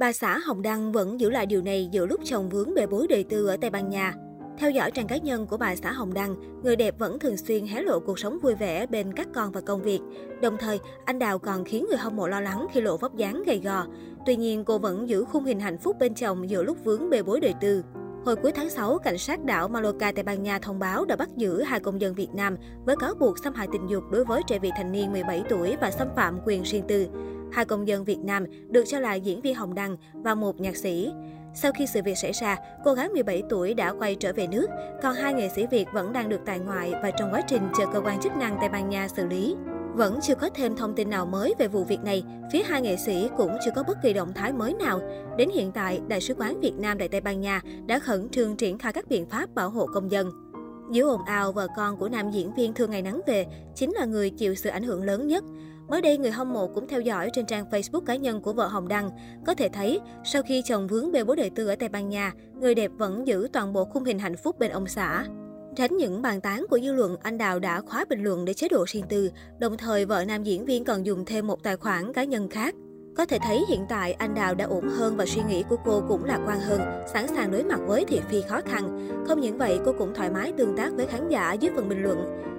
Bà xã Hồng Đăng vẫn giữ lại điều này giữa lúc chồng vướng bề bối đời tư ở Tây Ban Nha. Theo dõi trang cá nhân của bà xã Hồng Đăng, người đẹp vẫn thường xuyên hé lộ cuộc sống vui vẻ bên các con và công việc. Đồng thời, anh Đào còn khiến người hâm mộ lo lắng khi lộ vóc dáng gầy gò. Tuy nhiên, cô vẫn giữ khung hình hạnh phúc bên chồng giữa lúc vướng bê bối đời tư. Hồi cuối tháng 6, cảnh sát đảo Mallorca, Tây Ban Nha thông báo đã bắt giữ hai công dân Việt Nam với cáo buộc xâm hại tình dục đối với trẻ vị thành niên 17 tuổi và xâm phạm quyền riêng tư. Hai công dân Việt Nam được cho là diễn viên Hồng Đăng và một nhạc sĩ. Sau khi sự việc xảy ra, cô gái 17 tuổi đã quay trở về nước, còn hai nghệ sĩ Việt vẫn đang được tại ngoại và trong quá trình chờ cơ quan chức năng Tây Ban Nha xử lý. Vẫn chưa có thêm thông tin nào mới về vụ việc này, phía hai nghệ sĩ cũng chưa có bất kỳ động thái mới nào. Đến hiện tại, Đại sứ quán Việt Nam tại Tây Ban Nha đã khẩn trương triển khai các biện pháp bảo hộ công dân. Giữa ồn ào, vợ con của nam diễn viên thường ngày nắng về chính là người chịu sự ảnh hưởng lớn nhất. Mới đây, người hâm mộ cũng theo dõi trên trang Facebook cá nhân của vợ Hồng Đăng. Có thể thấy, sau khi chồng vướng bê bối đời tư ở Tây Ban Nha, người đẹp vẫn giữ toàn bộ khung hình hạnh phúc bên ông xã. Tránh những bàn tán của dư luận, anh Đào đã khóa bình luận để chế độ riêng tư, đồng thời vợ nam diễn viên còn dùng thêm một tài khoản cá nhân khác. Có thể thấy hiện tại anh Đào đã ổn hơn và suy nghĩ của cô cũng lạc quan hơn, sẵn sàng đối mặt với thị phi khó khăn. Không những vậy, cô cũng thoải mái tương tác với khán giả dưới phần bình luận.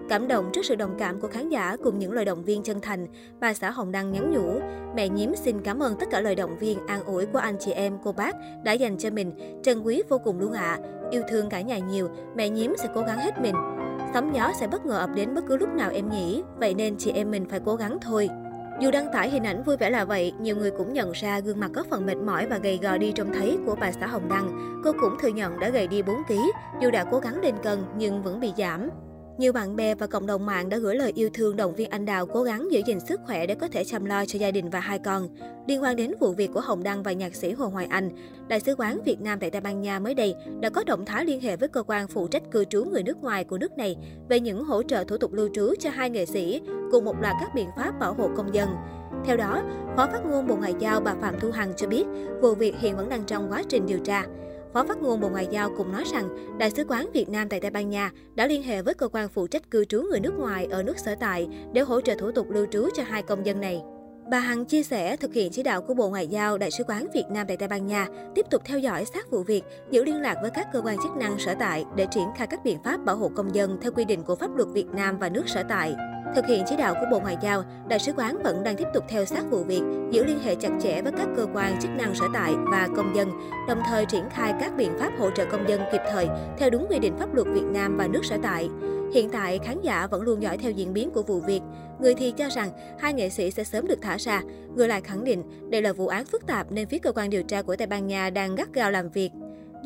Cảm động trước sự đồng cảm của khán giả cùng những lời động viên chân thành, bà xã Hồng Đăng nhắn nhủ, mẹ nhiếm xin cảm ơn tất cả lời động viên, an ủi của anh chị em, cô bác đã dành cho mình, trân quý vô cùng luôn ạ. À. Yêu thương cả nhà nhiều, mẹ nhiếm sẽ cố gắng hết mình. Sóng gió sẽ bất ngờ ập đến bất cứ lúc nào em nhỉ, vậy nên chị em mình phải cố gắng thôi. Dù đăng tải hình ảnh vui vẻ là vậy, nhiều người cũng nhận ra gương mặt có phần mệt mỏi và gầy gò đi trông thấy của bà xã Hồng Đăng. Cô cũng thừa nhận đã gầy đi 4 kg, dù đã cố gắng lên cân nhưng vẫn bị giảm. Nhiều bạn bè và cộng đồng mạng đã gửi lời yêu thương động viên anh Đào cố gắng giữ gìn sức khỏe để có thể chăm lo cho gia đình và hai con. Liên quan đến vụ việc của Hồng Đăng và nhạc sĩ Hồ Hoài Anh, Đại sứ quán Việt Nam tại Tây Ban Nha mới đây đã có động thái liên hệ với cơ quan phụ trách cư trú người nước ngoài của nước này về những hỗ trợ thủ tục lưu trú cho hai nghệ sĩ cùng một loạt các biện pháp bảo hộ công dân. Theo đó, Phó phát ngôn Bộ Ngoại giao bà Phạm Thu Hằng cho biết, vụ việc hiện vẫn đang trong quá trình điều tra. Phó phát ngôn Bộ Ngoại giao cũng nói rằng, Đại sứ quán Việt Nam tại Tây Ban Nha đã liên hệ với cơ quan phụ trách cư trú người nước ngoài ở nước sở tại để hỗ trợ thủ tục lưu trú cho hai công dân này. Bà Hằng chia sẻ thực hiện chỉ đạo của Bộ Ngoại giao, Đại sứ quán Việt Nam tại Tây Ban Nha tiếp tục theo dõi sát vụ việc, giữ liên lạc với các cơ quan chức năng sở tại để triển khai các biện pháp bảo hộ công dân theo quy định của pháp luật Việt Nam và nước sở tại. Thực hiện chỉ đạo của Bộ Ngoại giao, Đại sứ quán vẫn đang tiếp tục theo sát vụ việc, giữ liên hệ chặt chẽ với các cơ quan chức năng sở tại và công dân, đồng thời triển khai các biện pháp hỗ trợ công dân kịp thời theo đúng quy định pháp luật Việt Nam và nước sở tại. Hiện tại, khán giả vẫn luôn dõi theo diễn biến của vụ việc. Người thì cho rằng hai nghệ sĩ sẽ sớm được thả ra, người lại khẳng định đây là vụ án phức tạp nên phía cơ quan điều tra của Tây Ban Nha đang gắt gao làm việc.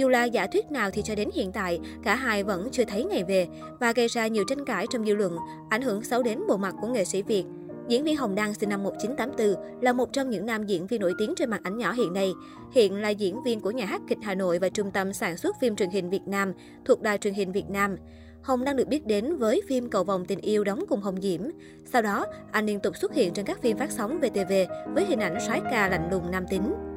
Dù là giả thuyết nào thì cho đến hiện tại, cả hai vẫn chưa thấy ngày về và gây ra nhiều tranh cãi trong dư luận, ảnh hưởng xấu đến bộ mặt của nghệ sĩ Việt. Diễn viên Hồng Đăng sinh năm 1984 là một trong những nam diễn viên nổi tiếng trên màn ảnh nhỏ hiện nay. Hiện là diễn viên của nhà hát kịch Hà Nội và trung tâm sản xuất phim truyền hình Việt Nam thuộc Đài truyền hình Việt Nam. Hồng đang được biết đến với phim Cầu vòng tình yêu đóng cùng Hồng Diễm. Sau đó, anh liên tục xuất hiện trên các phim phát sóng VTV với hình ảnh soái ca lạnh lùng nam tính.